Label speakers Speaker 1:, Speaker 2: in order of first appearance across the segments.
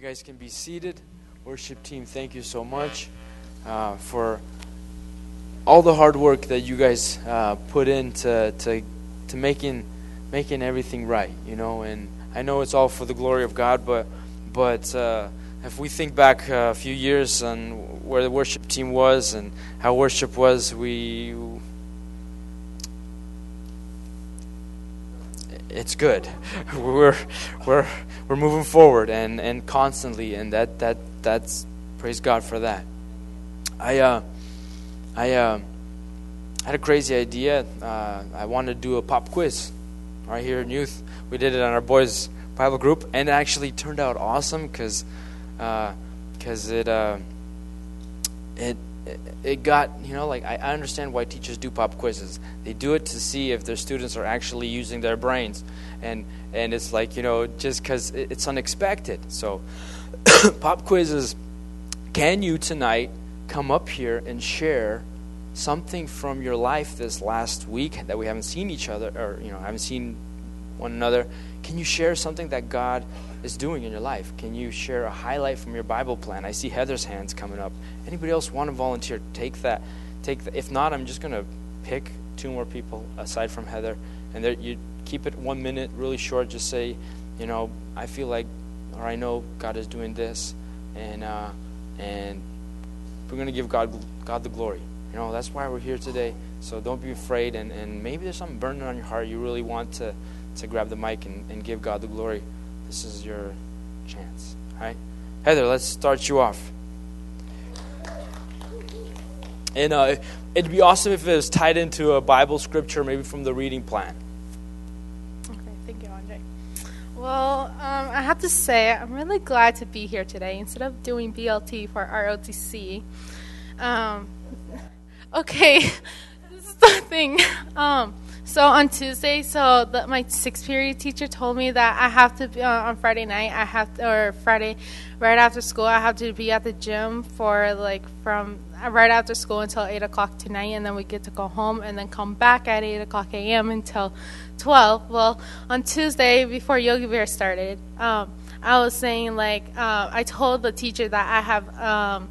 Speaker 1: You guys can be seated. Worship team, thank you so much uh, for all the hard work that you guys uh, put into to, to making making everything right. You know, and I know it's all for the glory of God, but but uh, if we think back a few years on where the worship team was and how worship was, we it's good. We're we're we're moving forward and, and constantly, and that that that's praise God for that. I uh, I uh, had a crazy idea. Uh, I wanted to do a pop quiz right here in youth. We did it on our boys' Bible group, and it actually turned out awesome because because uh, it uh, it it got you know like I, understand why teachers do pop quizzes. They do it to see if their students are actually using their brains. And and it's like you know just because it's unexpected. So pop quizzes can you tonight come up here and share something from your life this last week that we haven't seen each other or you know haven't seen one another? Can you share something that god is doing in your life. Can you share a highlight from your Bible plan? I see Heather's hands coming up. Anybody else want to volunteer? Take that. Take that. If not, I'm just going to pick two more people aside from Heather, and there, you keep it one minute, really short. Just say, you know, I feel like, or I know God is doing this, and uh, and we're going to give God God the glory. You know, that's why we're here today. So don't be afraid, and, and maybe there's something burning on your heart. You really want to to grab the mic and, and give God the glory. This is your chance. All right? Heather, let's start you off. And uh, it'd be awesome if it was tied into a Bible scripture, maybe from the reading plan.
Speaker 2: Okay, thank you, Andre. Well, um, I have to say, I'm really glad to be here today instead of doing BLT for ROTC. Um, okay, this is the thing. Um, so on Tuesday, so the, my sixth period teacher told me that I have to be uh, on Friday night. I have to, or Friday, right after school, I have to be at the gym for like from uh, right after school until eight o'clock tonight, and then we get to go home and then come back at eight o'clock a.m. until twelve. Well, on Tuesday before Yogi Bear started, um, I was saying like uh, I told the teacher that I have. Um,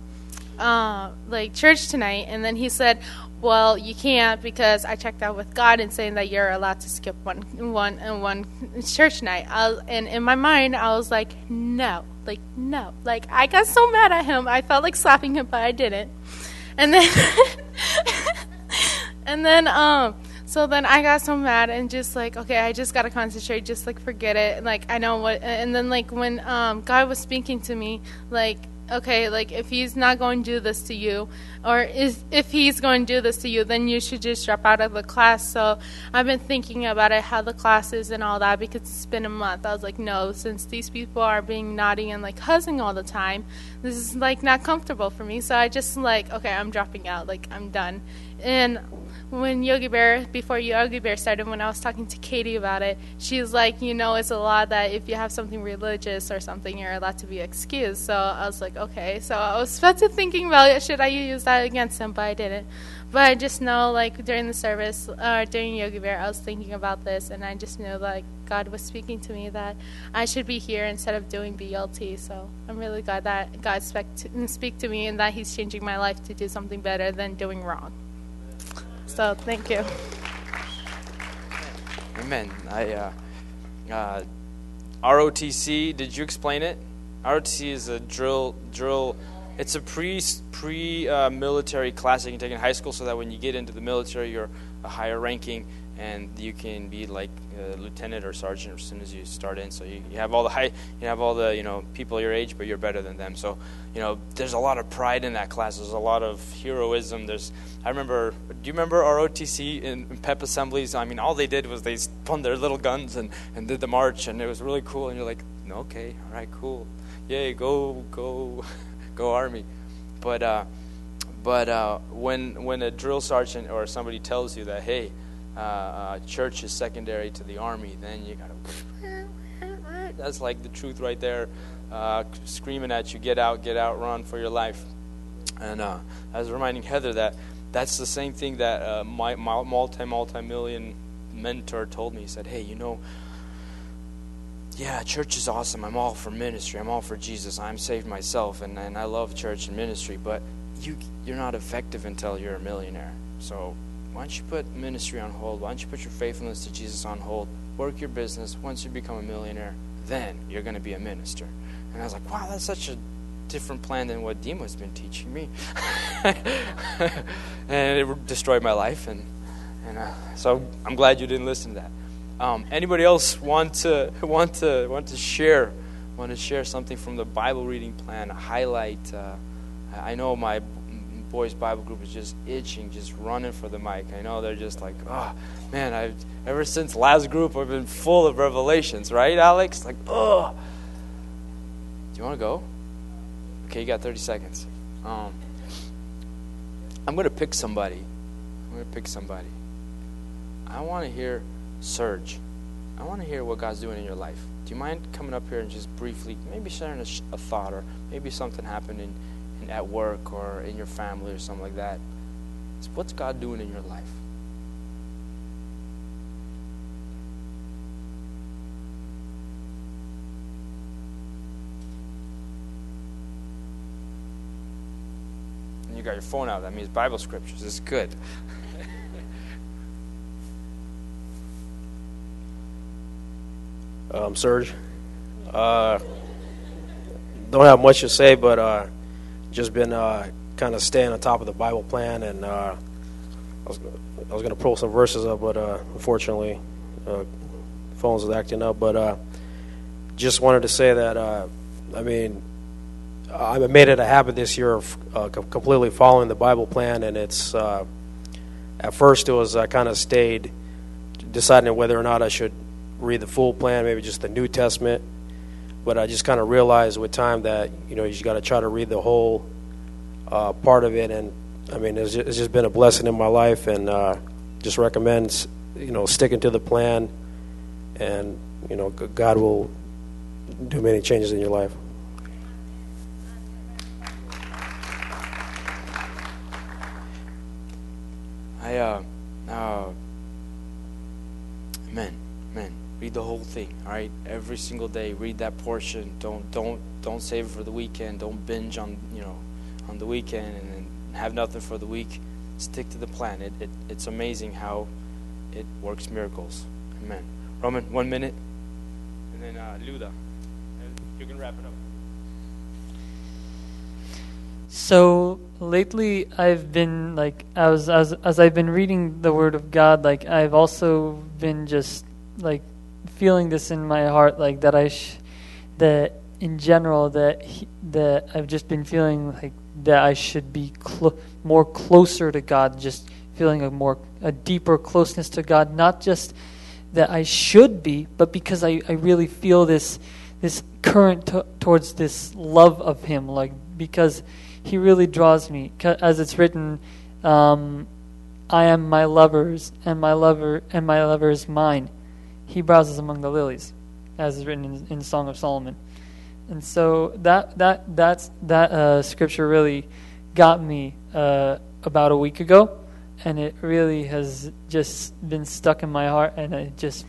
Speaker 2: uh, like church tonight, and then he said, well, you can't because I checked out with God and saying that you're allowed to skip one one and one church night. Was, and in my mind, I was like, no, like no, like I got so mad at him. I felt like slapping him, but I didn't. And then, and then, um, so then I got so mad and just like, okay, I just gotta concentrate, just like forget it. Like I know what. And then like when um God was speaking to me, like okay, like if he's not going to do this to you, or is, if he's going to do this to you, then you should just drop out of the class. So I've been thinking about it, how the class is and all that, because it's been a month. I was like, no, since these people are being naughty and like cussing all the time, this is like not comfortable for me. So I just like, okay, I'm dropping out, like I'm done. And when Yogi Bear, before Yogi Bear started, when I was talking to Katie about it, she's like, you know, it's a law that if you have something religious or something, you're allowed to be excused. So I was like, okay. So I was about to thinking about should I use that against him, but I didn't. But I just know, like during the service, uh, during Yogi Bear, I was thinking about this, and I just know, like God was speaking to me that I should be here instead of doing BLT. So I'm really glad that God speak speak to me, and that He's changing my life to do something better than doing wrong. So thank you.
Speaker 1: Amen. I uh, uh, ROTC. Did you explain it? ROTC is a drill drill. It's a pre pre uh, military class you can take in high school, so that when you get into the military, you're a higher ranking and you can be like a lieutenant or sergeant as soon as you start in. So you, you have all the high, you have all the you know people your age, but you're better than them. So you know there's a lot of pride in that class. There's a lot of heroism. There's I remember. Do you remember ROTC in, in pep assemblies? I mean, all they did was they spun their little guns and and did the march, and it was really cool. And you're like, okay, all right, cool, yay, go go go army. But uh, but uh, when when a drill sergeant or somebody tells you that, hey uh, uh, church is secondary to the army, then you gotta. That's like the truth right there, uh, screaming at you, "Get out! Get out! Run for your life!" And uh, I was reminding Heather that that's the same thing that uh, my, my multi multi million mentor told me. He said, "Hey, you know." yeah, church is awesome. I'm all for ministry. I'm all for Jesus. I'm saved myself, and, and I love church and ministry. But you you're not effective until you're a millionaire. So why don't you put ministry on hold? Why don't you put your faithfulness to Jesus on hold? Work your business. Once you become a millionaire, then you're going to be a minister. And I was like, wow, that's such a different plan than what Dima's been teaching me. and it destroyed my life. And, and uh, so I'm glad you didn't listen to that. Um, anybody else want to want to want to share want to share something from the Bible reading plan? Highlight. Uh, I know my boys Bible group is just itching, just running for the mic. I know they're just like, oh man, I've ever since last group I've been full of revelations, right, Alex? Like, oh. Do you want to go? Okay, you got 30 seconds. Um, I'm gonna pick somebody. I'm gonna pick somebody. I want to hear Serge. I want to hear what God's doing in your life. Do you mind coming up here and just briefly, maybe sharing a, a thought or maybe something happened in, at work or in your family or something like that? It's what's God doing in your life? And you got your phone out. That means Bible scriptures. This is good.
Speaker 3: um, Serge. Uh, don't have much to say, but uh, just been uh, kind of staying on top of the Bible plan, and uh, I was I was to pull some verses up, but uh, unfortunately, uh, phones are acting up. But just wanted to say that I mean. I made it a habit this year of completely following the Bible plan, and it's at first it was I kind of stayed deciding whether or not I should read the full plan, maybe just the New Testament. But I just kind of realized with time that you know you got to try to read the whole uh, part of it, and I mean it's just, it's just, been a blessing in my life, and uh, just recommends you know sticking to the plan, and you know God will do many changes in your life.
Speaker 1: I uh, uh, amen, amen. Read the whole thing, all right? Every single day, read that portion. Don't don't don't save it for the weekend. Don't binge on you know on the weekend and then have nothing for the week. Stick to the plan. It, it it's amazing how it works miracles. Amen. Roman, one minute, and then uh, Luda, you can wrap it up.
Speaker 4: So lately, I've been like as as as I've been reading the Word of God, like I've also been just like feeling this in my heart, like that I, sh- that in general, that he, that I've just been feeling like that I should be more closer to God, just feeling a more a deeper closeness to God, not just that I should be, but because I, I really feel this this current t- towards this love of Him, like because He really draws me, as it's written. Um, I am my lover's, and my lover and my lover is mine he browses among the lilies, as is written in, in Song of Solomon. And so that that that's that uh, scripture really got me uh, about a week ago, and it really has just been stuck in my heart, and it just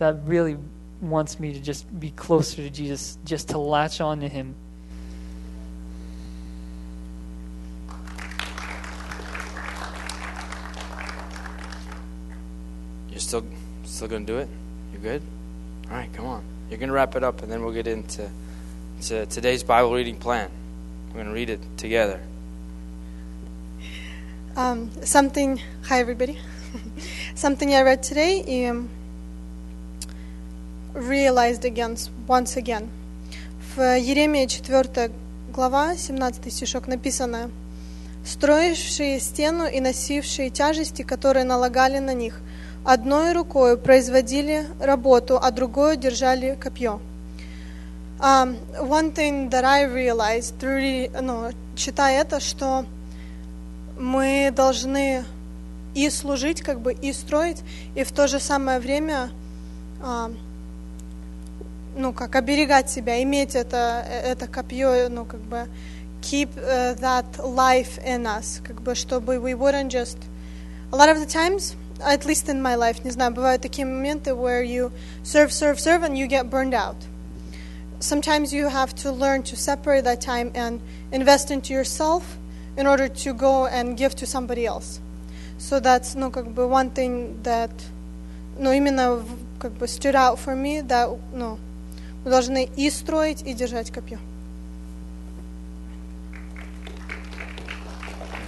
Speaker 4: that really wants me to just be closer to Jesus, just to latch on to Him.
Speaker 1: You're still Still to do it? You good? All right, come on. You're to wrap it up, and then we'll get into to today's Bible reading plan. We're to read it together.
Speaker 5: Um, something, hi everybody. something I read today um, realized again, once again. В Еремии 4 глава, 17 стишок написано «Строившие стену и носившие тяжести, которые налагали на них, одной рукой производили работу, а другой держали копье. Um, one thing that I realized, through, ну, читая это, что мы должны и служить, как бы, и строить, и в то же самое время, uh, ну, как оберегать себя, иметь это, это копье, ну, как бы, keep uh, that life in us, как бы, чтобы we wouldn't just... A lot of the times at least in my life, не знаю, бывают такие моменты where you serve, serve, serve, and you get burned out. Sometimes you have to learn to separate that time and invest into yourself in order to go and give to somebody else. So that's, ну, как бы one thing that, ну, именно, в- как бы stood out for me, that, ну, мы должны и строить, и держать копье.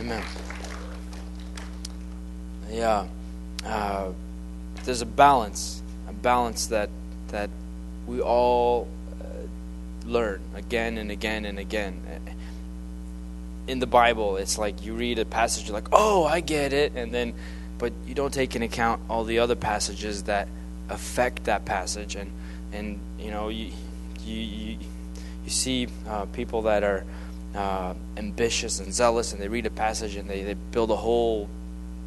Speaker 1: Amen. Yeah. Uh, there's a balance, a balance that that we all uh, learn again and again and again. In the Bible, it's like you read a passage, you're like, "Oh, I get it," and then, but you don't take into account all the other passages that affect that passage, and and you know you you you, you see uh, people that are uh, ambitious and zealous, and they read a passage and they, they build a whole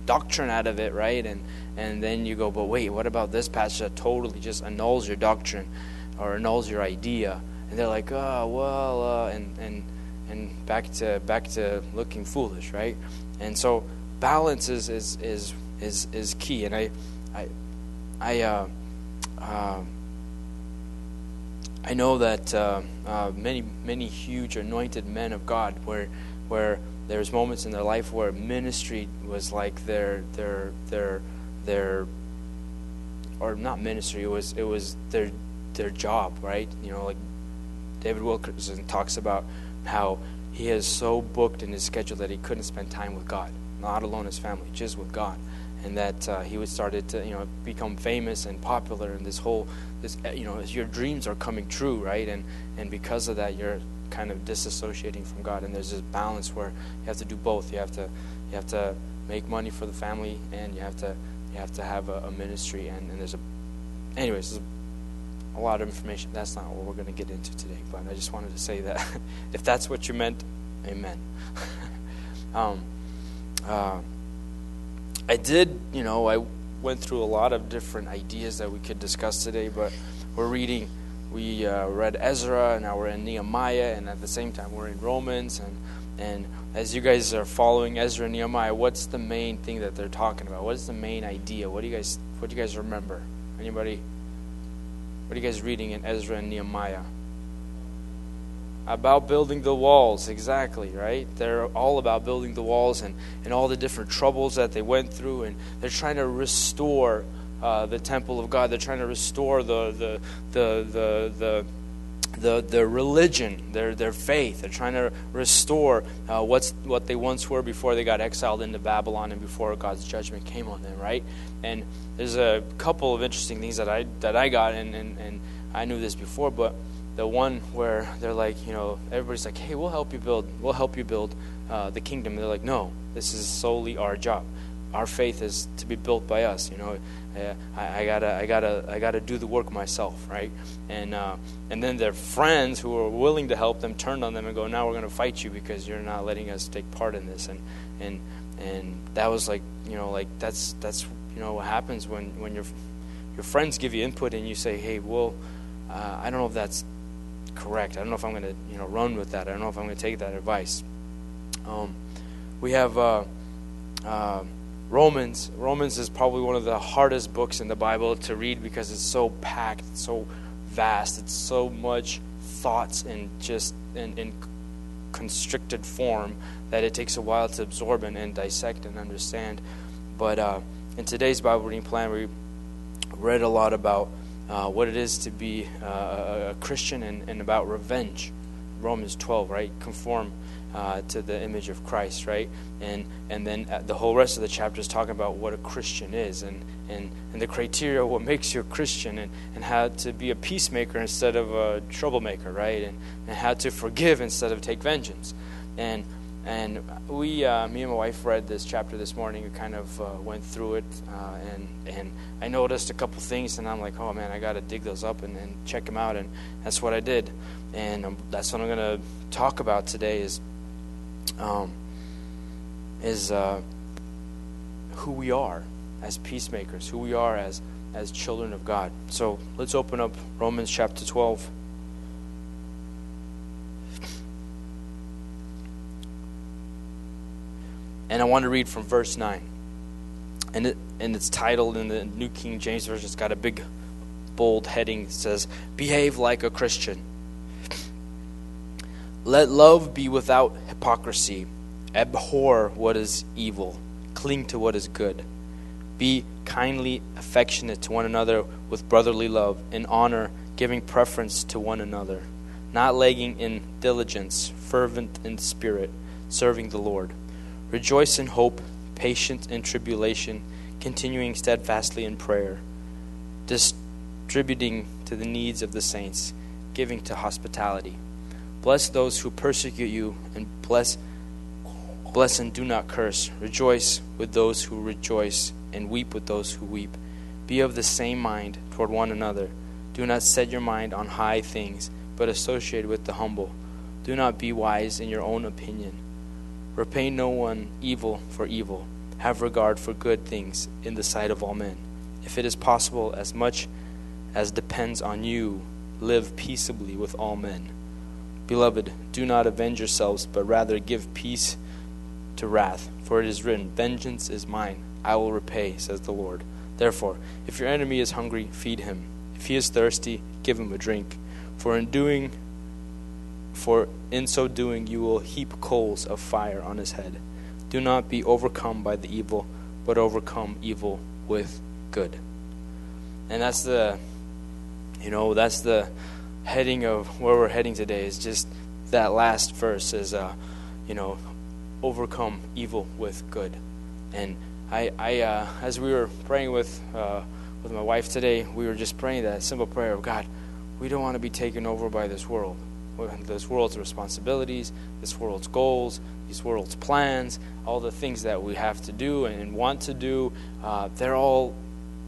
Speaker 1: doctrine out of it, right? And and then you go, but wait, what about this passage that totally just annuls your doctrine or annuls your idea? And they're like, oh well, uh, and and and back to back to looking foolish, right? And so balance is is is is, is key. And I I I uh, uh, I know that uh, uh, many many huge anointed men of God, where where there's moments in their life where ministry was like their their their their or not ministry. It was it was their their job, right? You know, like David Wilkerson talks about how he is so booked in his schedule that he couldn't spend time with God, not alone his family, just with God, and that uh, he was started to you know become famous and popular, and this whole this you know your dreams are coming true, right? And and because of that, you're kind of disassociating from God, and there's this balance where you have to do both. You have to you have to make money for the family, and you have to you have to have a, a ministry, and, and there's a anyways. There's a, a lot of information. That's not what we're going to get into today, but I just wanted to say that if that's what you meant, amen. um, uh, I did, you know, I went through a lot of different ideas that we could discuss today, but we're reading, we uh, read Ezra, and now we're in Nehemiah, and at the same time we're in Romans, and and as you guys are following Ezra and Nehemiah, what's the main thing that they're talking about? What is the main idea? What do you guys, what do you guys remember? Anybody? What are you guys reading in Ezra and Nehemiah? About building the walls, exactly, right? They're all about building the walls and, and all the different troubles that they went through, and they're trying to restore uh, the temple of God. They're trying to restore the the the the, the the, the religion, their their faith. They're trying to restore uh, what's what they once were before they got exiled into Babylon and before God's judgment came on them, right? And there's a couple of interesting things that I that I got, and, and, and I knew this before, but the one where they're like, you know, everybody's like, hey, we'll help you build, we'll help you build uh, the kingdom. They're like, no, this is solely our job. Our faith is to be built by us. You know, uh, I, I, gotta, I gotta, I gotta do the work myself, right? And uh, and then their friends who were willing to help them turned on them and go, now we're to fight you because you're not letting us take part in this. And and and that was like, you know, like that's that's you know what happens when when your your friends give you input and you say, hey, well, uh, I don't know if that's correct. I don't know if I'm to you know run with that. I don't know if I'm to take that advice. Um, we have uh, uh, Romans. Romans is probably one of the hardest books in the Bible to read because it's so packed, so vast, it's so much thoughts in just in, in constricted form that it takes a while to absorb and, and dissect and understand. But uh, in today's Bible reading plan, we read a lot about uh, what it is to be uh, a Christian and, and, about revenge. Romans 12, right? Conform uh, to the image of Christ, right? And and then the whole rest of the chapter is talking about what a Christian is and, and, and the criteria what makes you a Christian and, and how to be a peacemaker instead of a troublemaker, right? And, and how to forgive instead of take vengeance. And and we, uh, me and my wife, read this chapter this morning. and kind of uh, went through it, uh, and and I noticed a couple things, and I'm like, oh man, I got to dig those up and, and, check them out, and that's what I did, and um, that's what I'm going to talk about today is um, is uh, who we are as peacemakers, who we are as as children of God. So let's open up Romans chapter 12. And I want to read from verse 9. And, it, and it's titled in the New King James Version. It's got a big, bold heading. It says, "Behave like a Christian." Let love be without hypocrisy. Abhor what is evil. Cling to what is good. Be kindly affectionate to one another with brotherly love, in honor, giving preference to one another, not lagging in diligence, fervent in spirit, serving the Lord. Rejoice in hope, patient in tribulation, continuing steadfastly in prayer, distributing to the needs of the saints, giving to hospitality. Bless those who persecute you, and bless bless and do not curse. Rejoice with those who rejoice, and weep with those who weep. Be of the same mind toward one another. Do not set your mind on high things, but associate with the humble. Do not be wise in your own opinion. Repay no one evil for evil. Have regard for good things in the sight of all men. If it is possible, as much as depends on you, live peaceably with all men. Beloved, do not avenge yourselves, but rather give peace to wrath. For it is written, Vengeance is mine, I will repay, says the Lord. Therefore, if your enemy is hungry, feed him. If he is thirsty, give him a drink. For in doing for in so doing you will heap coals of fire on his head. Do not be overcome by the evil, but overcome evil with good. And that's the you know, that's the heading of where we're heading today is just that last verse is uh, you know, overcome evil with good. And I, I uh, as we were praying with uh, with my wife today, we were just praying that simple prayer of God, we don't want to be taken over by this world, this world's responsibilities, this world's goals, these world's plans, all the things that we have to do and want to do. Uh, they're all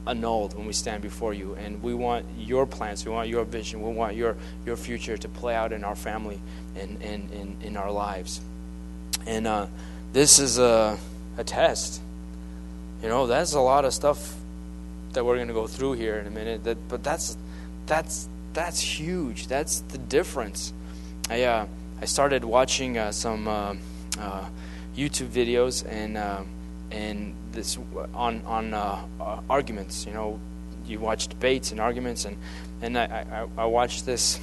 Speaker 1: annulled when we stand before you, and we want your plans, we want your vision, we want your your future to play out in our family and in, in, in our lives. And uh, this is a, a test. You know, that's a lot of stuff that we're going to go through here in a minute. That, but that's that's that's huge. That's the difference. I uh, I started watching uh, some uh, uh YouTube videos and uh, and this on on uh, arguments. You know, you watch debates and arguments, and and I, I, I watched this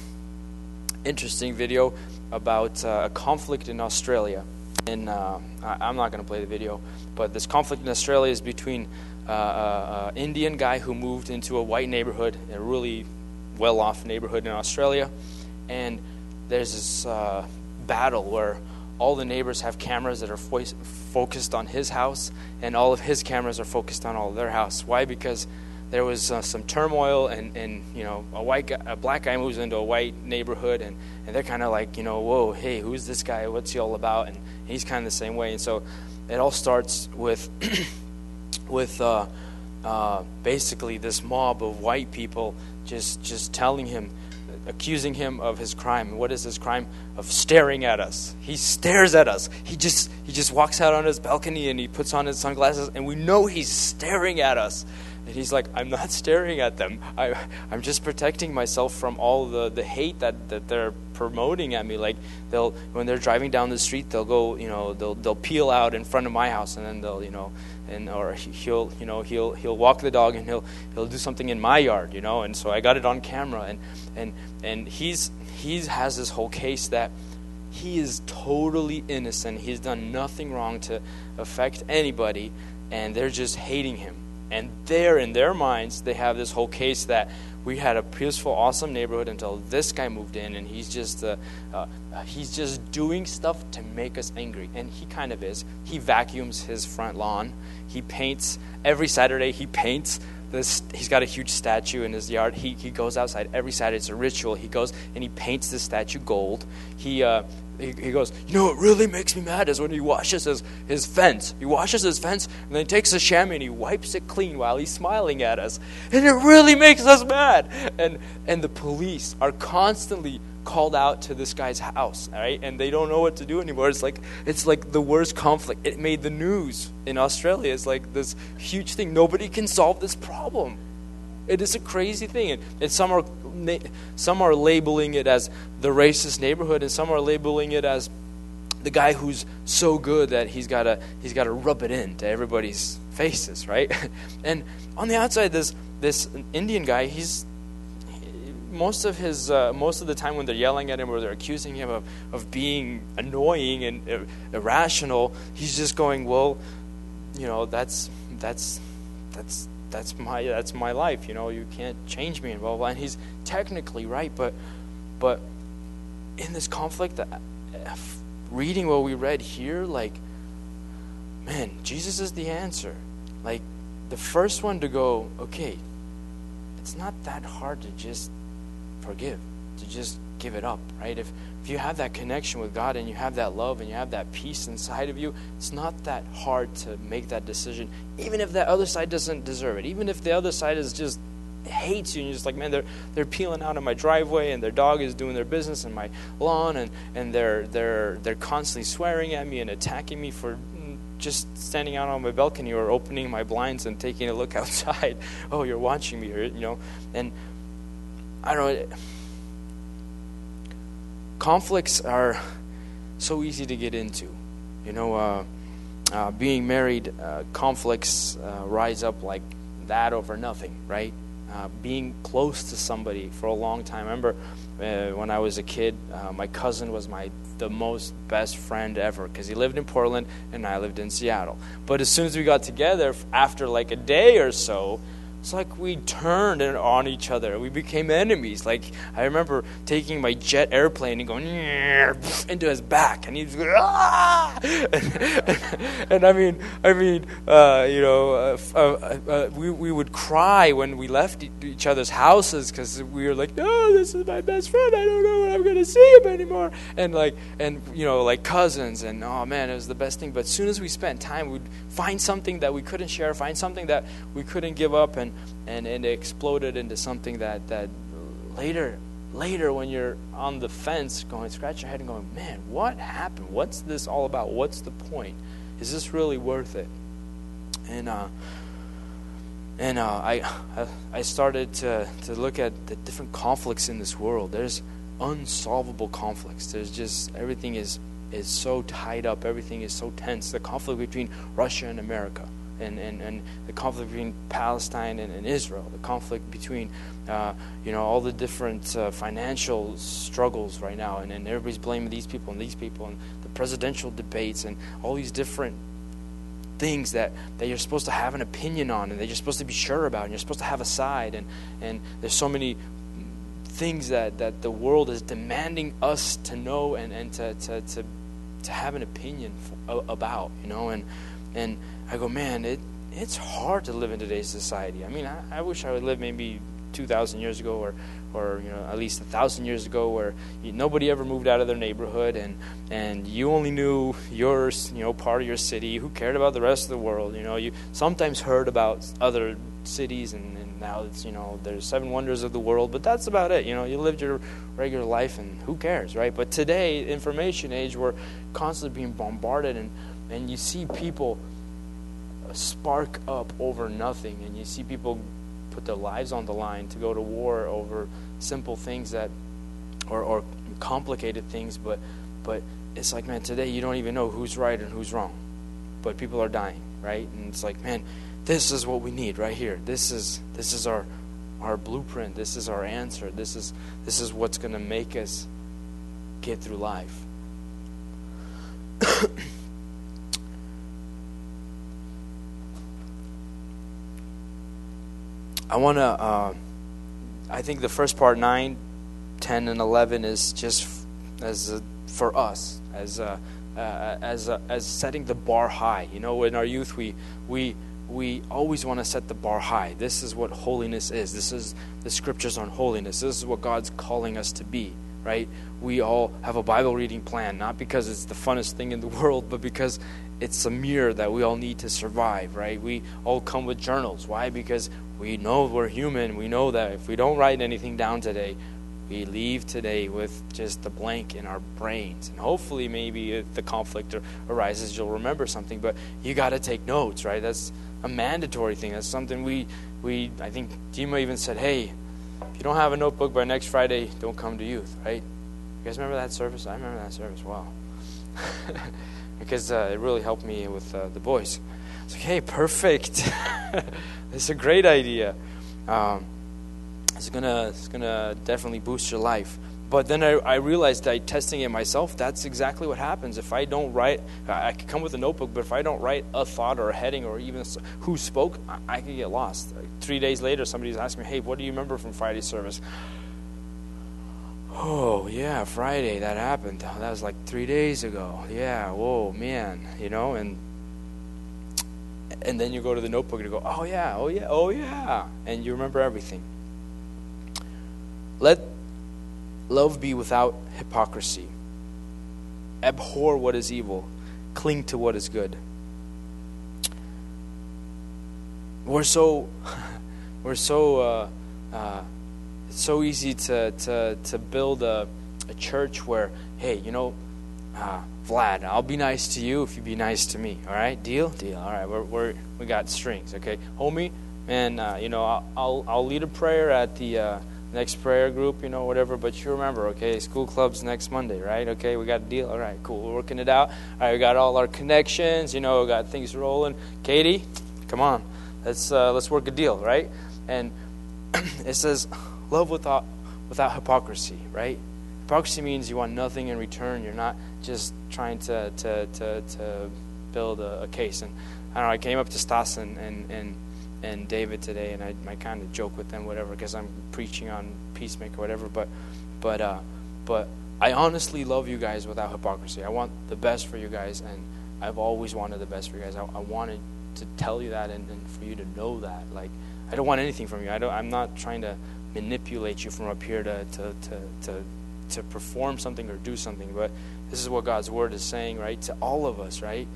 Speaker 1: interesting video about a conflict in Australia in, uh, I, am not going to play the video, but this conflict in Australia is between uh, an uh, uh, Indian guy who moved into a white neighborhood, a really well off neighborhood in Australia, and there's this uh, battle where all the neighbors have cameras that are fo- focused on his house, and all of his cameras are focused on all of their house. Why? Because there was uh, some turmoil, and, and you know, a white guy, a black guy moves into a white neighborhood, and, and they're kind of like, you know, whoa, hey, who's this guy? What's he all about? And he's kind of the same way. And so, it all starts with with uh, uh, basically this mob of white people just just telling him, accusing him of his crime. What is his crime? Of staring at us. He stares at us. He just he just walks out on his balcony and he puts on his sunglasses, and we know he's staring at us. And he's like, I'm not staring at them. I, I'm just protecting myself from all the, the hate that, that they're promoting at me. Like they'll when they're driving down the street, they'll go, you know, they'll they'll peel out in front of my house, and then they'll, you know, and or he'll, you know, he'll he'll walk the dog and he'll he'll do something in my yard, you know. And so I got it on camera, and and and he's he has this whole case that he is totally innocent. He's done nothing wrong to affect anybody, and they're just hating him and there, in their minds, they have this whole case that we had a peaceful, awesome neighborhood until this guy moved in, and he's just uh, uh, he's just doing stuff to make us angry, and he kind of is. He vacuums his front lawn. He paints every Saturday. He paints this. He's got a huge statue in his yard. He he goes outside every Saturday. It's a ritual. He goes and he paints the statue gold. He uh, he, he goes, You know what really makes me mad is when he washes his, his fence. He washes his fence and then he takes a chamois and he wipes it clean while he's smiling at us. And it really makes us mad. And, and the police are constantly called out to this guy's house, right? And they don't know what to do anymore. It's like it's like the worst conflict. It made the news in Australia. It's like this huge thing. Nobody can solve this problem. It is a crazy thing, and, and some are some are labeling it as the racist neighborhood, and some are labeling it as the guy who's so good that he's got to he's got to rub it into everybody's faces, right? and on the outside, this this Indian guy, he's most of his uh, most of the time when they're yelling at him or they're accusing him of, of being annoying and ir- irrational, he's just going, well, you know, that's that's that's that's my that's my life. You know, you can't change me and blah blah. blah. And he's technically right, but but in this conflict, uh, reading what we read here, like, man, Jesus is the answer. Like, the first one to go, okay, it's not that hard to just forgive, to just give it up, right? If, if you have that connection with God and you have that love and you have that peace inside of you, it's not that hard to make that decision, even if that other side doesn't deserve it, even if the other side is just hates you and you're just like man they're they're peeling out of my driveway and their dog is doing their business in my lawn and and they're they're they're constantly swearing at me and attacking me for mm, just standing out on my balcony or opening my blinds and taking a look outside oh you're watching me or you know and i don't know conflicts are so easy to get into you know uh, uh, being married uh, conflicts uh, rise up like that over nothing right uh, being close to somebody for a long time. I remember uh, when I was a kid, my cousin was my the most best friend ever because he lived in Portland and I lived in Seattle. But as soon as we got together, after like a day or so, it's like we turned on each other. We became enemies. Like I remember taking my jet airplane and going into his back, and he's going, ah! and, and, I mean, I mean, uh, you know, uh, uh, uh, we we would cry when we left each other's houses because we were like, no, this is my best friend. I don't know when I'm going to see him anymore. And like, and you know, like cousins, and oh man, it was the best thing. But as soon as we spent time, we'd find something that we couldn't share, find something that we couldn't give up, and and, and it exploded into something that, that later later when you're on the fence going scratch your head and going man what happened what's this all about what's the point is this really worth it and uh, and uh, I I started to to look at the different conflicts in this world. There's unsolvable conflicts. There's just everything is is so tied up. Everything is so tense. The conflict between Russia and America and, and, and the conflict between Palestine and, and Israel, the conflict between, uh, you know, all the different uh, financial struggles right now, and, and everybody's blaming these people and these people, and the presidential debates, and all these different things that, that you're supposed to have an opinion on, and that you're supposed to be sure about, and you're supposed to have a side, and, and there's so many things that, that the world is demanding us to know and, and to, to, to, to have an opinion for, about, you know, and, and I go, man, it it's hard to live in today's society. I mean, I, I wish I would live maybe 2,000 years ago or, or you know, at least a 1,000 years ago where you, nobody ever moved out of their neighborhood and, and you only knew your, you know, part of your city. Who cared about the rest of the world? You know, you sometimes heard about other cities and, and now it's, you know, there's seven wonders of the world, but that's about it. You know, you lived your regular life and who cares, right? But today, information age, we're constantly being bombarded and, and you see people – spark up over nothing, and you see people put their lives on the line to go to war over simple things that, or, or complicated things, but but it's like, man, today you don't even know who's right and who's wrong, but people are dying, right? And it's like, man, this is what we need right here. This is this is our our blueprint. This is our answer. This is this is what's going to make us get through life. I want to, uh, I think the first part, 9, 10, and 11, is just as a, for us, as a, uh, as a, as setting the bar high. You know, in our youth, we, we, we always want to set the bar high. This is what holiness is. This is the scriptures on holiness. This is what God's calling us to be, right? We all have a Bible reading plan, not because it's the funnest thing in the world, but because it's a mirror that we all need to survive, right? We all come with journals. Why? Because we know we're human. We know that if we don't write anything down today, we leave today with just a blank in our brains. And hopefully, maybe if the conflict arises, you'll remember something. But you got to take notes, right? That's a mandatory thing. That's something we, we I think Dima even said, hey, if you don't have a notebook by next Friday, don't come to youth, right? You guys remember that service? I remember that service well. because uh, it really helped me with uh, the boys. It's like, hey, perfect. it's a great idea. Um, it's gonna it's gonna definitely boost your life. But then I, I realized that testing it myself, that's exactly what happens. If I don't write, I, I could come with a notebook, but if I don't write a thought or a heading or even who spoke, I, I could get lost. Like, three days later, somebody's asking me, hey, what do you remember from Friday's service? Oh, yeah, Friday, that happened. That was like three days ago. Yeah, whoa, man, you know, and and then you go to the notebook and you go, oh, yeah, oh, yeah, oh, yeah, and you remember everything. Let love be without hypocrisy. Abhor what is evil, cling to what is good. We're so, we're so, uh, uh, it's so easy to, to, to build a, a church where, hey, you know, uh, Vlad, I'll be nice to you if you be nice to me. All right, deal, deal. All right, we're, we're we got strings. Okay, homie, man, uh, you know, I'll, I'll I'll lead a prayer at the uh, next prayer group, you know, whatever. But you remember, okay, school clubs next Monday, right? Okay, we got a deal. All right, cool. We're working it out. All right, we got all our connections. You know, we got things rolling. Katie, come on, let's uh, let's work a deal, right? And it says, love without without hypocrisy, right? Hypocrisy means you want nothing in return. You're not just trying to to to, to build a, a case. And I don't know. I came up to Stas and and and, and David today, and I, I kind of joke with them, whatever, because I'm preaching on peacemaker, whatever. But but uh, but I honestly love you guys without hypocrisy. I want the best for you guys, and I've always wanted the best for you guys. I, I wanted to tell you that, and, and for you to know that. Like I don't want anything from you. I don't. I'm not trying to manipulate you from up here to to to. to to perform something or do something, but this is what God's word is saying, right? To all of us, right?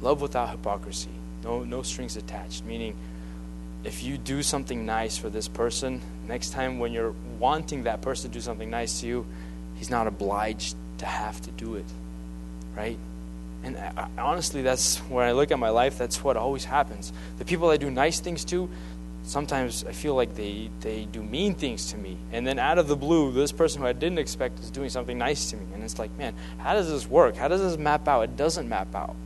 Speaker 1: Love without hypocrisy. No no strings attached. Meaning if you do something nice for this person, next time when you're wanting that person to do something nice to you, he's not obliged to have to do it. Right? And I, I, honestly, that's when I look at my life, that's what always happens. The people I do nice things to, sometimes I feel like they, they do mean things to me. And then out of the blue, this person who I didn't expect is doing something nice to me. And it's like, man, how does this work? How does this map out? It doesn't map out.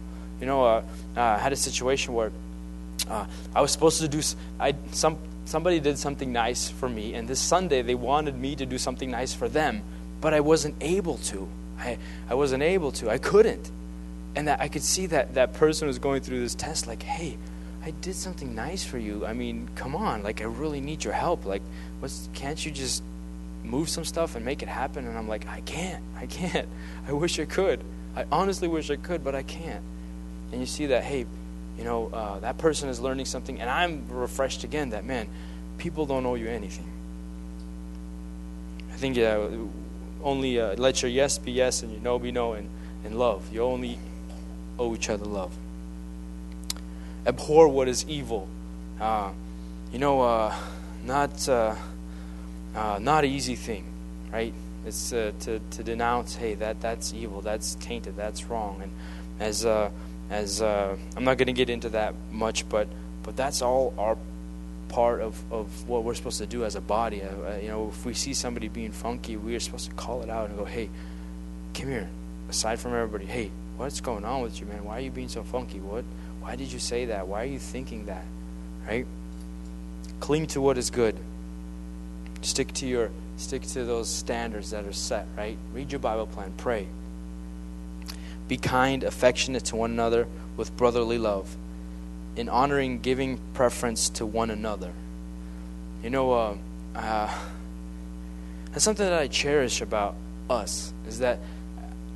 Speaker 1: You know, uh, uh, I had a situation where uh, I was supposed to do, I, some, somebody did something nice for me, and this Sunday they wanted me to do something nice for them, but I wasn't able to. I, I wasn't able to. I couldn't. And that I could see that that person was going through this test like, hey, I did something nice for you. I mean, come on. Like, I really need your help. Like, what's, can't you just move some stuff and make it happen? And I'm like, I can't. I can't. I wish I could. I honestly wish I could, but I can't. And you see that, hey, you know, uh, that person is learning something, and I'm refreshed again that, man, people don't owe you anything. I think yeah, only uh, let your yes be yes and your no be no, and, and love. You only owe each other love. Abhor what is evil. Uh, you know, uh, not uh, uh, not an easy thing, right? It's uh, to to denounce, hey, that that's evil, that's tainted, that's wrong, and as as I'm not going to get into that much, but but that's all our part of, of what we're supposed to do as a body. Uh, you know, if we see somebody being funky, we are supposed to call it out and go, hey, come here. Aside from everybody, hey, what's going on with you, man? Why are you being so funky? What? Why did you say that? Why are you thinking that? Right? Cling to what is good. Stick to your stick to those standards that are set, right? Read your Bible plan, pray. Be kind, affectionate to one another with brotherly love in honoring giving preference to one another. You know, uh, uh, that's something that I cherish about us is that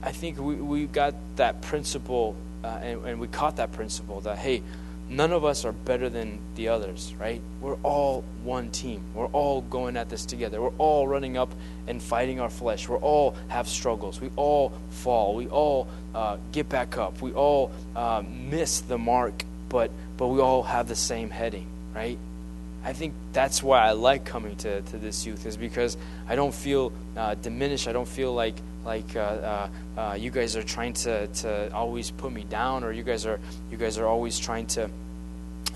Speaker 1: I think we, we got that principle uh, and, and we caught that principle that, hey, none of us are better than the others, right? We're all one team. We're all going at this together. We're all running up and fighting our flesh. We all have struggles. We all fall. We all uh, get back up. We all uh, miss the mark, but but we all have the same heading, right? I think that's why I like coming to, to this youth is because I don't feel uh, diminished. I don't feel like like uh, uh, uh, you guys are trying to, to always put me down, or you guys are you guys are always trying to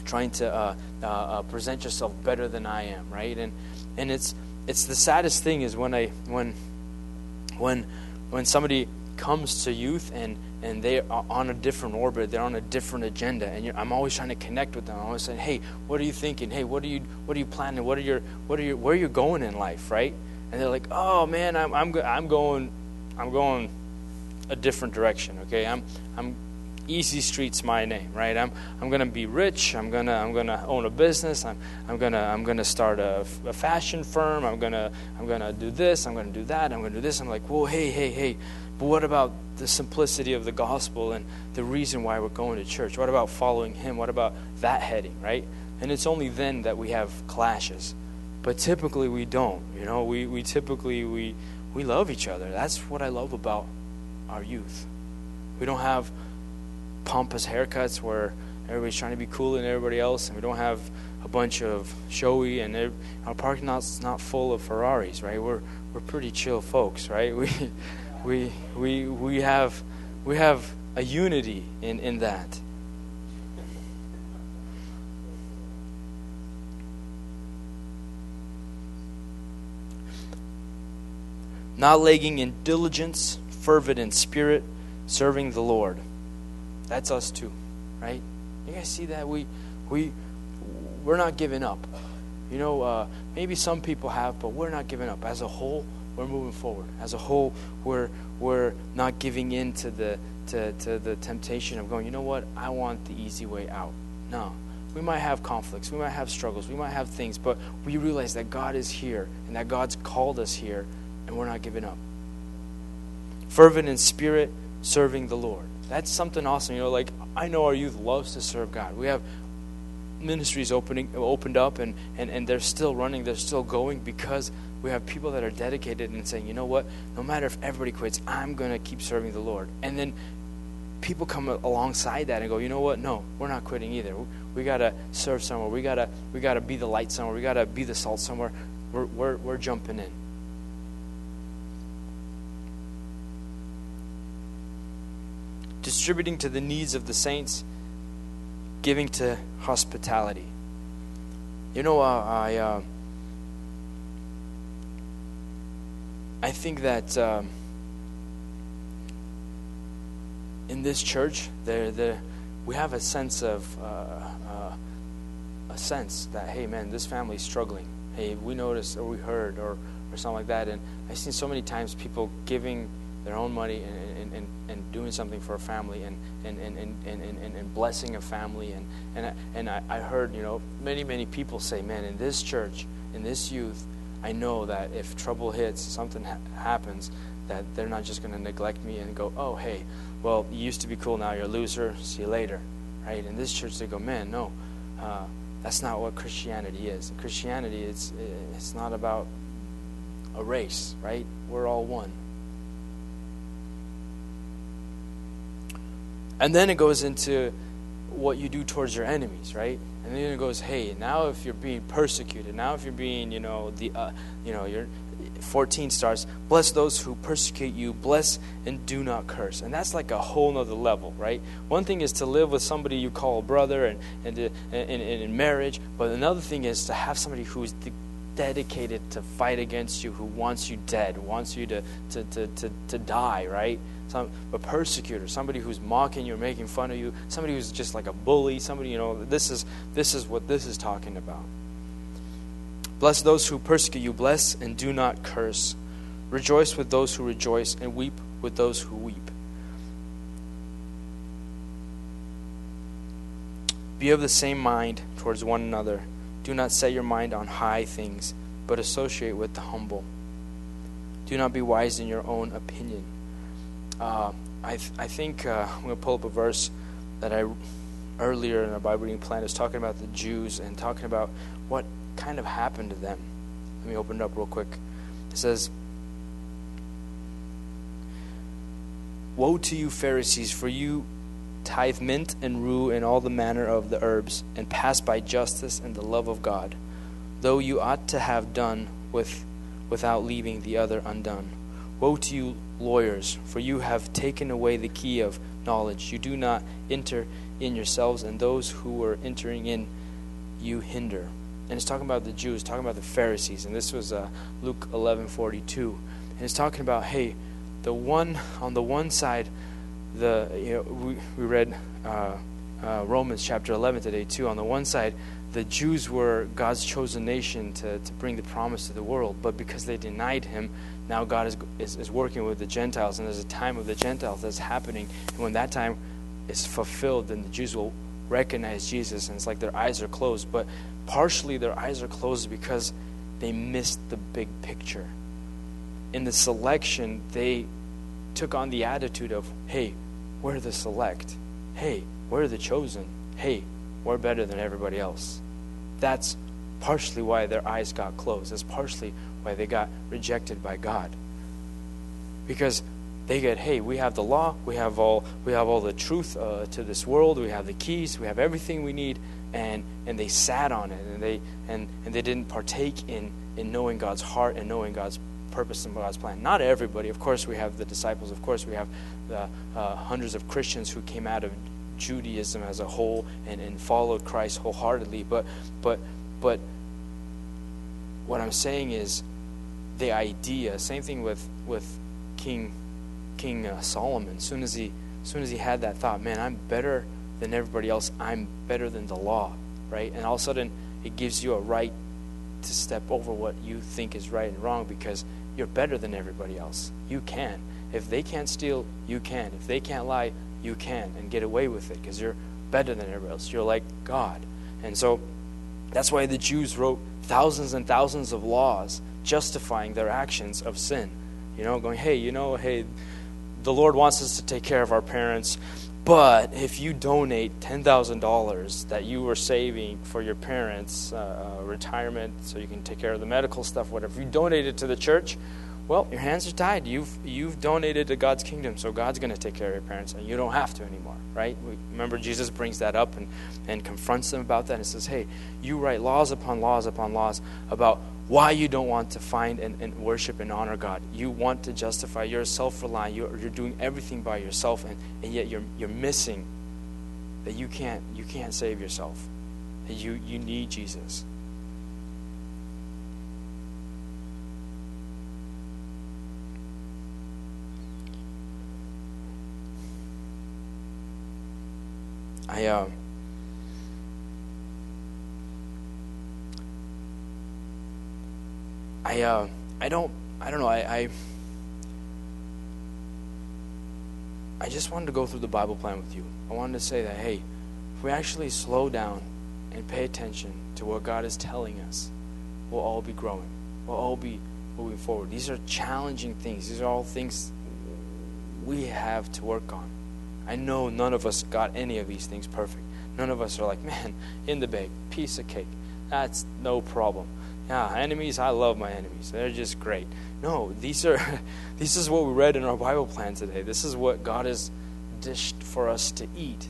Speaker 1: trying to uh, uh, present yourself better than I am, right? And and it's it's the saddest thing is when I when when when somebody comes to youth and and they are on a different orbit they're on a different agenda and i'm always trying to connect with them. I'm always saying hey what are you thinking? Hey what are you what are you planning? What are your what are your where are you going in life? Right? And they're like oh man i'm i'm, I'm going i'm going a different direction okay? I'm i'm easy streets my name right? I'm i'm to be rich. I'm to i'm to own a business. I'm i'm to i'm to start a, a fashion firm. I'm to i'm to do this. I'm to do that. I'm to do this. I'm like whoa hey hey hey but what about the simplicity of the gospel and the reason why we're going to church? What about following him? What about that heading right? And it's only then that we have clashes. But typically we don't you know? We we typically we we love each other. That's what i love about our youth. We don't have pompous haircuts where everybody's trying to be cooler than everybody else, and we don't have a bunch of showy and our parking lot's not full of Ferraris, right? We're we're pretty chill folks, right? We we we we have we have a unity in in that. Not lagging in diligence, fervent in spirit, serving the Lord. That's us too, right? You guys see that we we we're not giving up. You know, uh, maybe some people have, but we're not giving up. As a whole, we're moving forward. As a whole, we're we're not giving in to the to, to the temptation of going. You know what? I want the easy way out. No, we might have conflicts, we might have struggles, we might have things, but we realize that God is here and that God's called us here, and we're not giving up. Fervent in spirit, serving the Lord that's something awesome. You know, like I know our youth loves to serve God. We have ministries opening opened up and, and, and they're still running, they're still going because we have people that are dedicated and saying, you know what, no matter if everybody quits, I'm gonna keep serving the Lord. And then people come alongside that and go, you know what, no, we're not quitting either. We gotta serve somewhere, we gotta we gotta be the light somewhere, we gotta be the salt somewhere. We're we're, we're jumping in. distributing to the needs of the saints, giving to hospitality. You know, uh, I uh, I think that um, in this church, there, there, we have a sense of uh, uh, a sense that hey, man, this family's struggling. Hey, we noticed or we heard or or something like that, and I've seen so many times people giving their own money and, and, and, doing something for a family and, and, and, and, and, and blessing a family. And, and, I, and I, I heard, you know, many, many people say, man, in this church, in this youth, I know that if trouble hits, something ha- happens, that they're not just going to neglect me and go, oh, hey, well, you used to be cool, now you're a loser, see you later. Right? In this church, they go, man, no, uh, that's not what Christianity is. In Christianity, it's, it's not about a race, right? We're all one. And then it goes into what you do towards your enemies, right? And then it goes, hey, now if you're being persecuted, now if you're being, you know, the, uh, you know, you're 14 stars, bless those who persecute you, bless and do not curse. And that's like a whole nother level, right? One thing is to live with somebody you call a brother and, and, to, and, and in marriage, but another thing is to have somebody who's de- dedicated to fight against you, who wants you dead, wants you to, to, to, to, to die, right? Some a persecutor, somebody who's mocking you or making fun of you, somebody who's just like a bully, somebody, you know, this is this is what this is talking about. Bless those who persecute you, bless and do not curse. Rejoice with those who rejoice and weep with those who weep. Be of the same mind towards one another. Do not set your mind on high things, but associate with the humble. Do not be wise in your own opinion. Uh, I, th- I think uh, I'm going to pull up a verse that I earlier in our Bible reading plan is talking about the Jews and talking about what kind of happened to them. Let me open it up real quick. It says, Woe to you, Pharisees, for you tithe mint and rue and all the manner of the herbs, and pass by justice and the love of God, though you ought to have done with without leaving the other undone. Woe to you, lawyers, for you have taken away the key of knowledge. You do not enter in yourselves, and those who are entering in you hinder. And it's talking about the Jews, talking about the Pharisees, and this was uh, Luke eleven forty two, and it's talking about hey, the one on the one side, the you know we we read uh, uh, Romans chapter 11 today too. On the one side, the Jews were God's chosen nation to, to bring the promise to the world, but because they denied Him, now God is, is, is working with the Gentiles, and there's a time of the Gentiles that's happening. And when that time is fulfilled, then the Jews will recognize Jesus, and it's like their eyes are closed. But partially their eyes are closed because they missed the big picture. In the selection, they took on the attitude of, hey, we're the select. Hey, we're the chosen. Hey, we're better than everybody else. That's partially why their eyes got closed. That's partially why they got rejected by God. Because they get, hey, we have the law, we have all, we have all the truth uh, to this world, we have the keys, we have everything we need, and and they sat on it, and they and and they didn't partake in in knowing God's heart and knowing God's purpose and God's plan. Not everybody, of course, we have the disciples, of course, we have the uh, hundreds of Christians who came out of Judaism as a whole and, and followed Christ wholeheartedly, but but but what I'm saying is the idea. Same thing with with King King uh, Solomon. Soon as he as soon as he had that thought, man, I'm better than everybody else. I'm better than the law, right? And all of a sudden, it gives you a right to step over what you think is right and wrong because you're better than everybody else. You can. If they can't steal, you can. If they can't lie, you can and get away with it because you're better than everybody else. You're like God. And so that's why the Jews wrote thousands and thousands of laws justifying their actions of sin. You know, going, hey, you know, hey, the Lord wants us to take care of our parents, but if you donate $10,000 that you were saving for your parents' uh, retirement so you can take care of the medical stuff, whatever, you donate it to the church, well, your hands are tied. You've, you've donated to God's kingdom, so God's going to take care of your parents, and you don't have to anymore, right? We, remember, Jesus brings that up and, and confronts them about that and says, hey, you write laws upon laws upon laws about why you don't want to find and, and worship and honor God. You want to justify. You're self reliant. You're, you're doing everything by yourself, and, and yet you're, you're missing that you can't, you can't save yourself. That you, you need Jesus. I uh, I uh, I don't I don't know I, I I just wanted to go through the Bible plan with you. I wanted to say that hey, if we actually slow down and pay attention to what God is telling us, we'll all be growing. We'll all be moving forward. These are challenging things. These are all things we have to work on. I know none of us got any of these things perfect. None of us are like, man, in the bag, piece of cake. That's no problem. Yeah, enemies, I love my enemies. They're just great. No, these are this is what we read in our Bible plan today. This is what God has dished for us to eat,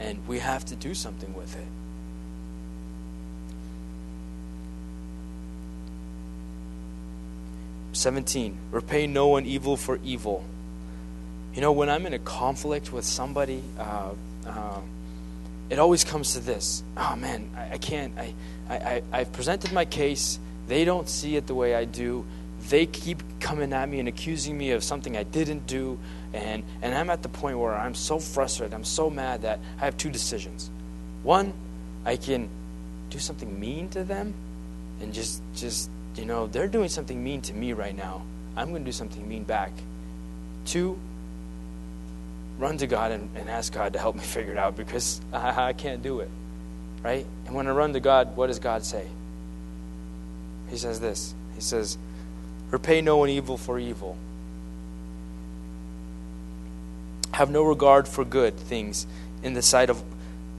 Speaker 1: and we have to do something with it. Seventeen. Repay no one evil for evil. You know, when I'm in a conflict with somebody, uh, uh, it always comes to this. Oh man, I, I can't. I, I, I've presented my case. They don't see it the way I do. They keep coming at me and accusing me of something I didn't do. And, and I'm at the point where I'm so frustrated, I'm so mad that I have two decisions. One, I can do something mean to them and just, just you know, they're doing something mean to me right now. I'm going to do something mean back. Two, run to God and, and ask God to help me figure it out because I, I can't do it. Right? And when I run to God, what does God say? He says this He says, Repay no one evil for evil. Have no regard for good things in the sight of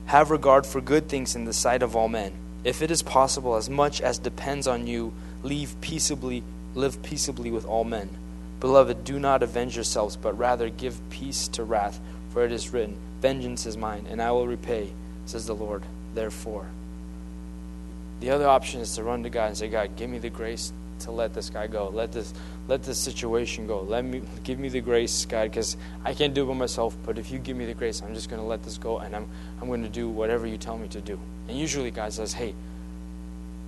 Speaker 1: have regard for good things in the sight of all men. If it is possible, as much as depends on you, leave peaceably live peaceably with all men. Beloved, do not avenge yourselves, but rather give peace to wrath, for it is written, Vengeance is mine, and I will repay, says the Lord. Therefore, the other option is to run to God and say, God, give me the grace to let this guy go. Let this let this situation go. Let me give me the grace, God, because I can't do it by myself. But if you give me the grace, I'm just going to let this go, and I'm I'm going to do whatever you tell me to do. And usually, God says, Hey,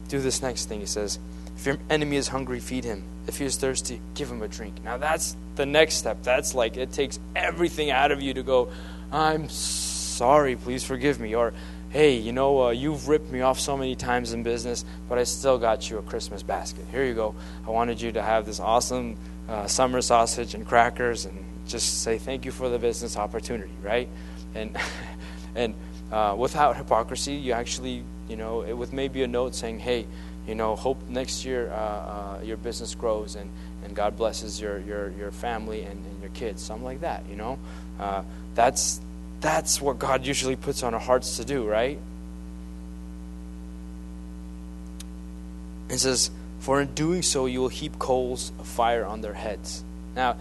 Speaker 1: do this next thing. He says, If your enemy is hungry, feed him. If he is thirsty, give him a drink. Now that's the next step. That's like it takes everything out of you to go, I'm sorry, please forgive me. Or, hey, you know, uh, you've ripped me off so many times in business, but I still got you a Christmas basket. Here you go. I wanted you to have this awesome uh, summer sausage and crackers and just say thank you for the business opportunity, right? And, and uh, without hypocrisy, you actually, you know, with maybe a note saying, hey, you know, hope next year uh, uh, your business grows and, and God blesses your, your, your family and, and your kids, something like that, you know. Uh, that's, that's what God usually puts on our hearts to do, right? It says, For in doing so you will heap coals of fire on their heads. Now,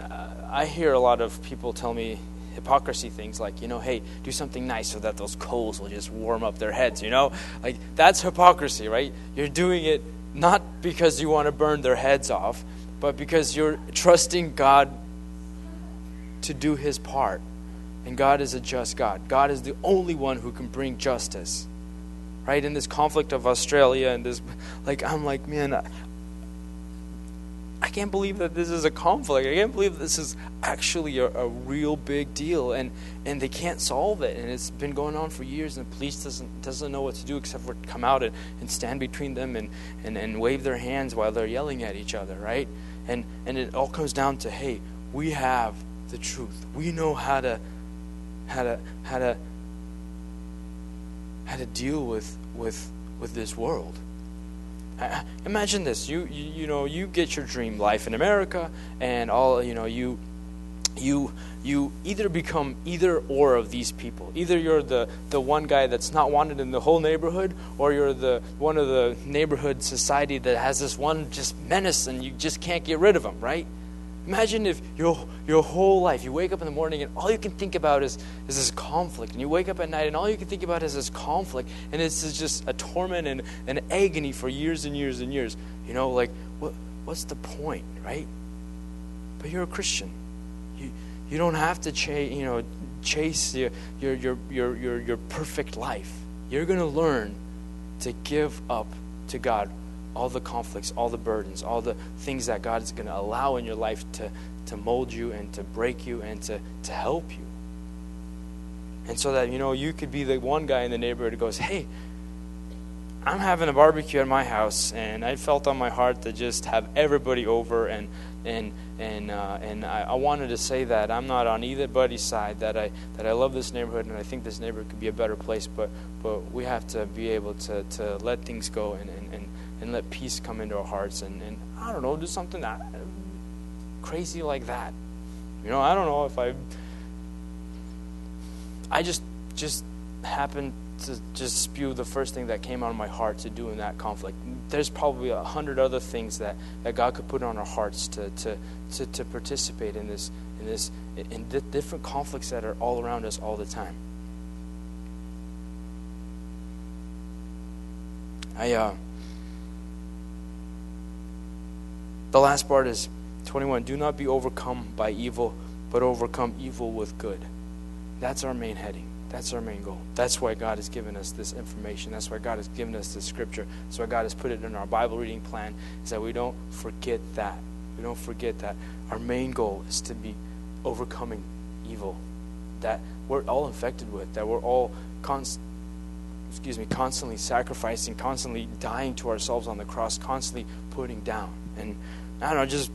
Speaker 1: uh, I hear a lot of people tell me hypocrisy things like, you know, hey, do something nice so that those coals will just warm up their heads, you know? Like, that's hypocrisy, right? You're doing it not because you want to burn their heads off, but because you're trusting God to do his part. And God is a just God. God is the only one who can bring justice. Right? In this conflict of Australia and this like I'm like, man, I can't believe that this is a conflict. I can't believe this is actually a, a, real big deal, and, and they can't solve it. And it's been going on for years, and the police doesn't doesn't know what to do except for come out and, and stand between them and, and, and wave their hands while they're yelling at each other, right? And and it all comes down to, hey, we have the truth. We know how to how to how to how to deal with with with this world Uh, imagine this. You, you you know you get your dream life in america and all you know you you you either become either or of these people. Either you're the the one guy that's not wanted in the whole neighborhood or you're the one of the neighborhood society that has this one just menace and you just can't get rid of them right Imagine if your, your whole life, you wake up in the morning and all you can think about is, is this conflict. And you wake up at night and all you can think about is this conflict. And it's just a torment and an agony for years and years and years. You know, like, what, what's the point, right? But you're a Christian. You, you don't have to chase, you know, chase your, your, your, your, your, your perfect life. You're going to learn to give up to God all the conflicts, all the burdens, all the things that God is going to allow in your life to, to mold you and to break you and to, to help you. And so that, you know, you could be the one guy in the neighborhood who goes, hey, I'm having a barbecue at my house, and I felt on my heart to just have everybody over, and and and uh, and I, I, wanted to say that I'm not on either buddy's side. That I that I love this neighborhood, and I think this neighborhood could be a better place. But but we have to be able to to let things go and and, and let peace come into our hearts and, and I don't know, do something that crazy like that. You know, I don't know if I I just just happened to just spew the first thing that came out of my heart to do in that conflict. There's probably a hundred other things that, that God could put on our hearts to, to, to, to participate in this in this in different conflicts that are all around us all the time. I uh The last part is 21 Do not be overcome by evil, but overcome evil with good. That's our main heading. That's our main goal. That's why God has given us this information. That's why God has given us this scripture. That's why God has put it in our Bible reading plan, is that we don't forget that. We don't forget that. Our main goal is to be overcoming evil that we're all infected with, that we're all excuse me, constantly sacrificing, constantly dying to ourselves on the cross, constantly putting down. And I don't know, just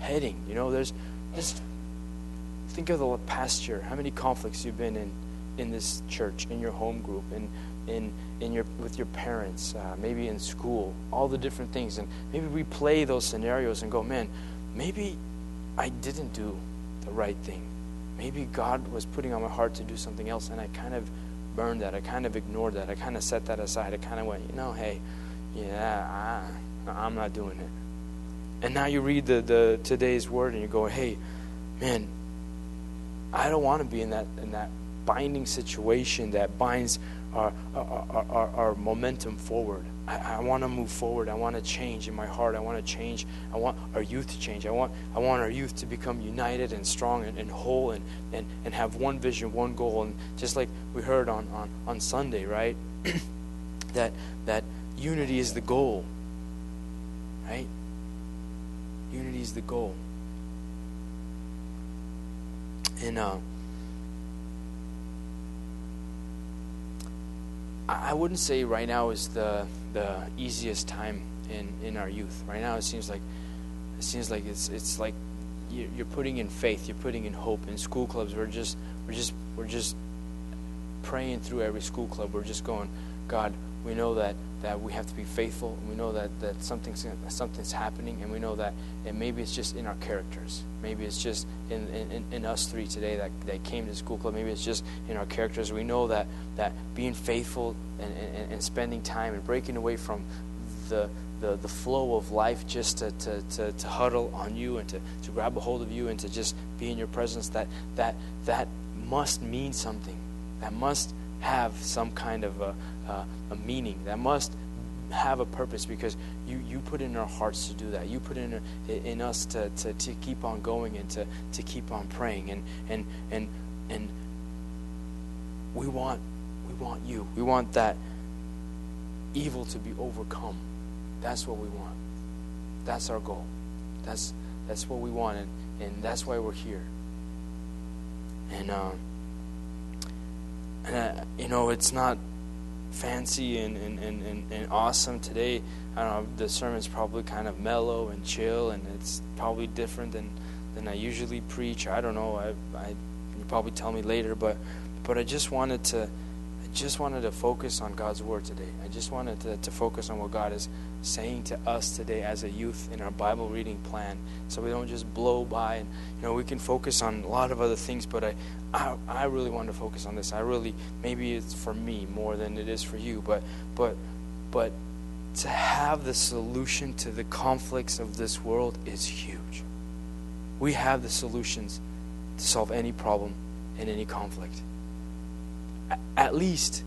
Speaker 1: heading. You know, there's just think of the past year. How many conflicts you've been in in this church, in your home group, in in in your with your parents, uh, maybe in school, all the different things, and maybe we play those scenarios and go, man, maybe I didn't do the right thing. Maybe God was putting on my heart to do something else, and I kind of burned that. I kind of ignored that. I kind of set that aside. I kind of went, you know, hey, yeah, I, I'm not doing it. And now you read the, the today's word and you go, hey, man, I don't want to be in that in that binding situation that binds our, our, our, our momentum forward. I, I, want to move forward. I want to change in my heart. I want to change. I want our youth to change. I want, I want our youth to become united and strong and, and whole and, and, and have one vision, one goal. And just like we heard on, on, on Sunday, right? that, that unity is the goal right? Unity is the goal. And uh, I wouldn't say right now is the the easiest time in, in our youth. Right now, it seems like it seems like it's it's like you're putting in faith, you're putting in hope. In school clubs, we're just we're just we're just praying through every school club. We're just going, God, we know that, that we have to be faithful. We know that, that something's something's happening, and we know that and maybe it's just in our characters. Maybe it's just in, in, in us three today that, that came to school club. Maybe it's just in our characters. We know that, that being faithful and, and, and spending time and breaking away from the the, the flow of life just to, to, to, to huddle on you and to, to grab a hold of you and to just be in your presence that that that must mean something that must have some kind of a, a, a meaning. That must have a purpose because you, you put in our hearts to do that. You put in in us to, to, to keep on going and to, to keep on praying. And and and and we want we want you. We want that evil to be overcome. That's what we want. That's our goal. That's that's what we want. And, and that's why we're here. And um and uh, you know it's not fancy and, and, and, and, awesome today. I don't know the sermon's probably kind of mellow and chill and it's probably different than than i usually preach. I don't know i, I you probably tell me later but but i just wanted to just wanted to focus on god's word today. I just wanted to, to focus on what god is saying to us today as a youth in our bible reading plan. So we don't just blow by and you know we can focus on a lot of other things but i i, I really want to focus on this. I really maybe it's for me more than it is for you but but but to have the solution to the conflicts of this world is huge. We have the solutions to solve any problem and any conflict at least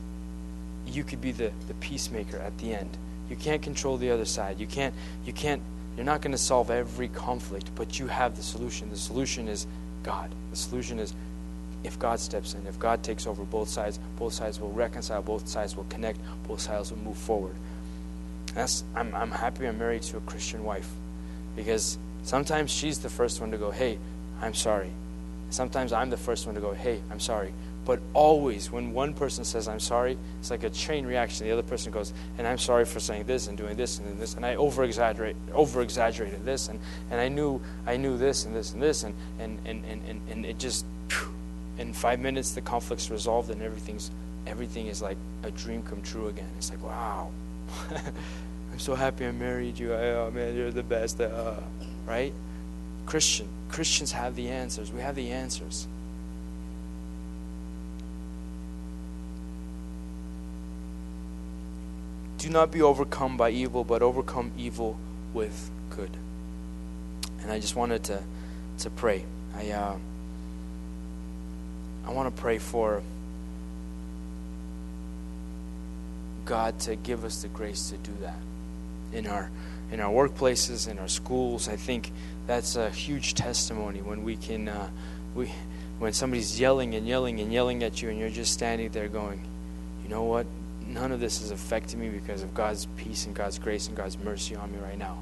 Speaker 1: you could be the, the peacemaker at the end. You can't control the other side. You can't you can't you're not going to solve every conflict but you have the solution. The solution is god. The solution is if god steps in if god takes over both sides both sides will reconcile both sides will connect both sides will move forward. That's i'm, I'm happy i'm married to a christian wife because sometimes she's the first one to go hey i'm sorry. Sometimes i'm the first one to go hey i'm sorry but always when one person says i'm sorry it's like a chain reaction. The other person goes and i'm sorry for saying this and doing this and this and i over exaggerate exaggerated this and, and i knew i knew this and this and this and and and, and, and, it just in five minutes the conflict's resolved and everything's everything is like a dream come true again. It's like wow. I'm so happy i married you. Oh man you're the best. Uh, right? Christian christians have the answers. We have the answers do not be overcome by evil, but overcome evil with good. And I just wanted to to pray. I uh, I want to pray for God to give us the grace to do that in our in our workplaces, in our schools. I think that's a huge testimony when we can uh, we when somebody's yelling and yelling and yelling at you, and you're just standing there going, you know what? None of this is affecting me because of God's peace and God's grace and God's mercy on me right now.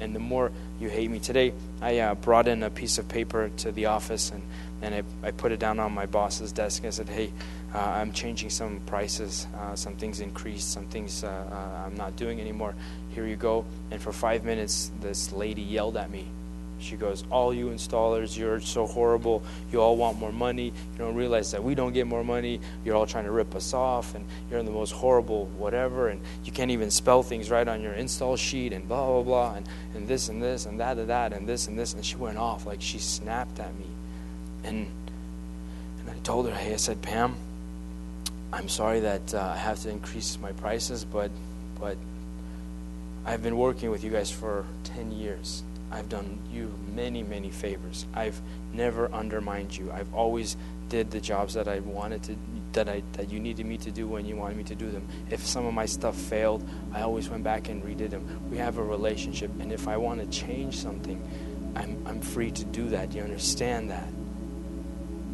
Speaker 1: And the more you hate me today, I uh, brought in a piece of paper to the office and, and I, I put it down on my boss's desk. I said, hey, uh, I'm changing some prices. Uh, some things increased, some things uh, uh, I'm not doing anymore. Here you go. And for five minutes, this lady yelled at me. She goes, All you installers, you're so horrible. You all want more money. You don't realize that we don't get more money. You're all trying to rip us off, and you're the most horrible whatever. And you can't even spell things right on your install sheet, and blah, blah, blah, and, and this and this, and that and that, and this and this. And she went off. Like she snapped at me. And, and I told her, Hey, I said, Pam, I'm sorry that uh, I have to increase my prices, but, but I've been working with you guys for 10 years. I've done you many, many favors. I've never undermined you. I've always did the jobs that I wanted to that I that you needed me to do when you wanted me to do them. If some of my stuff failed, I always went back and redid them. We have a relationship and if I want to change something, I'm I'm free to do that. You understand that?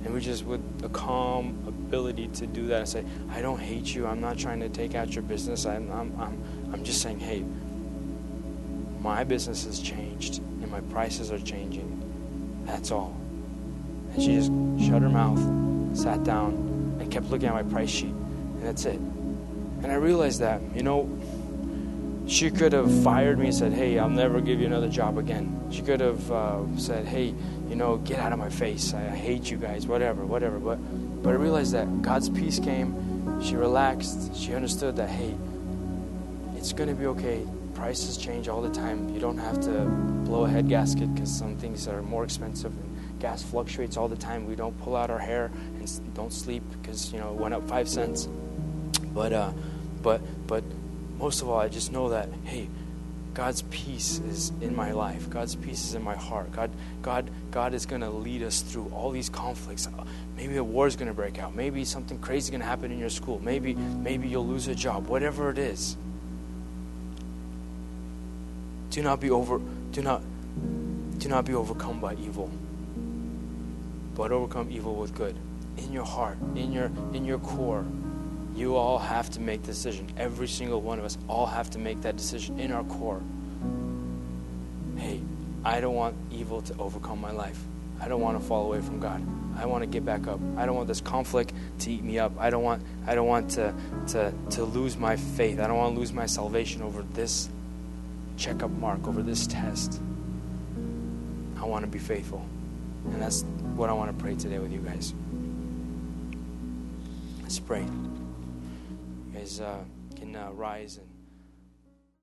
Speaker 1: And we just with a calm ability to do that and say, I don't hate you. I'm not trying to take out your business. I'm I'm I'm, I'm just saying, hey, my business has changed and my prices are changing. That's all. And she just shut her mouth, sat down, and kept looking at my price sheet. And that's it. And I realized that, you know, she could have fired me and said, hey, I'll never give you another job again. She could have uh, said, hey, you know, get out of my face. I hate you guys, whatever, whatever. But, but I realized that God's peace came. She relaxed. She understood that, hey, it's going to be okay. Prices change all the time. You don't have to blow a head gasket because some things are more expensive and gas fluctuates all the time. We don't pull out our hair and don't sleep because, you know, it went up five cents. But, uh, but, but most of all, I just know that, hey, God's peace is in my life. God's peace is in my heart. God, God, God is going to lead us through all these conflicts. Uh, Maybe a war is going to break out. Maybe something crazy is going to happen in your school. Maybe, maybe you'll lose a job. Whatever it is, do not be over. Do not, do not be overcome by evil, but overcome evil with good. In your heart, in your, in your core, you all have to make the decision. Every single one of us all have to make that decision in our core. Hey, I don't want evil to overcome my life. I don't want to fall away from God. I want to get back up. I don't want this conflict to eat me up. I don't want I don't want to to to lose my faith. I don't want to lose my salvation over this checkup mark, over this test. I want to be faithful. And that's what I want to pray today with you guys. Let's pray. You guys uh, can uh, rise and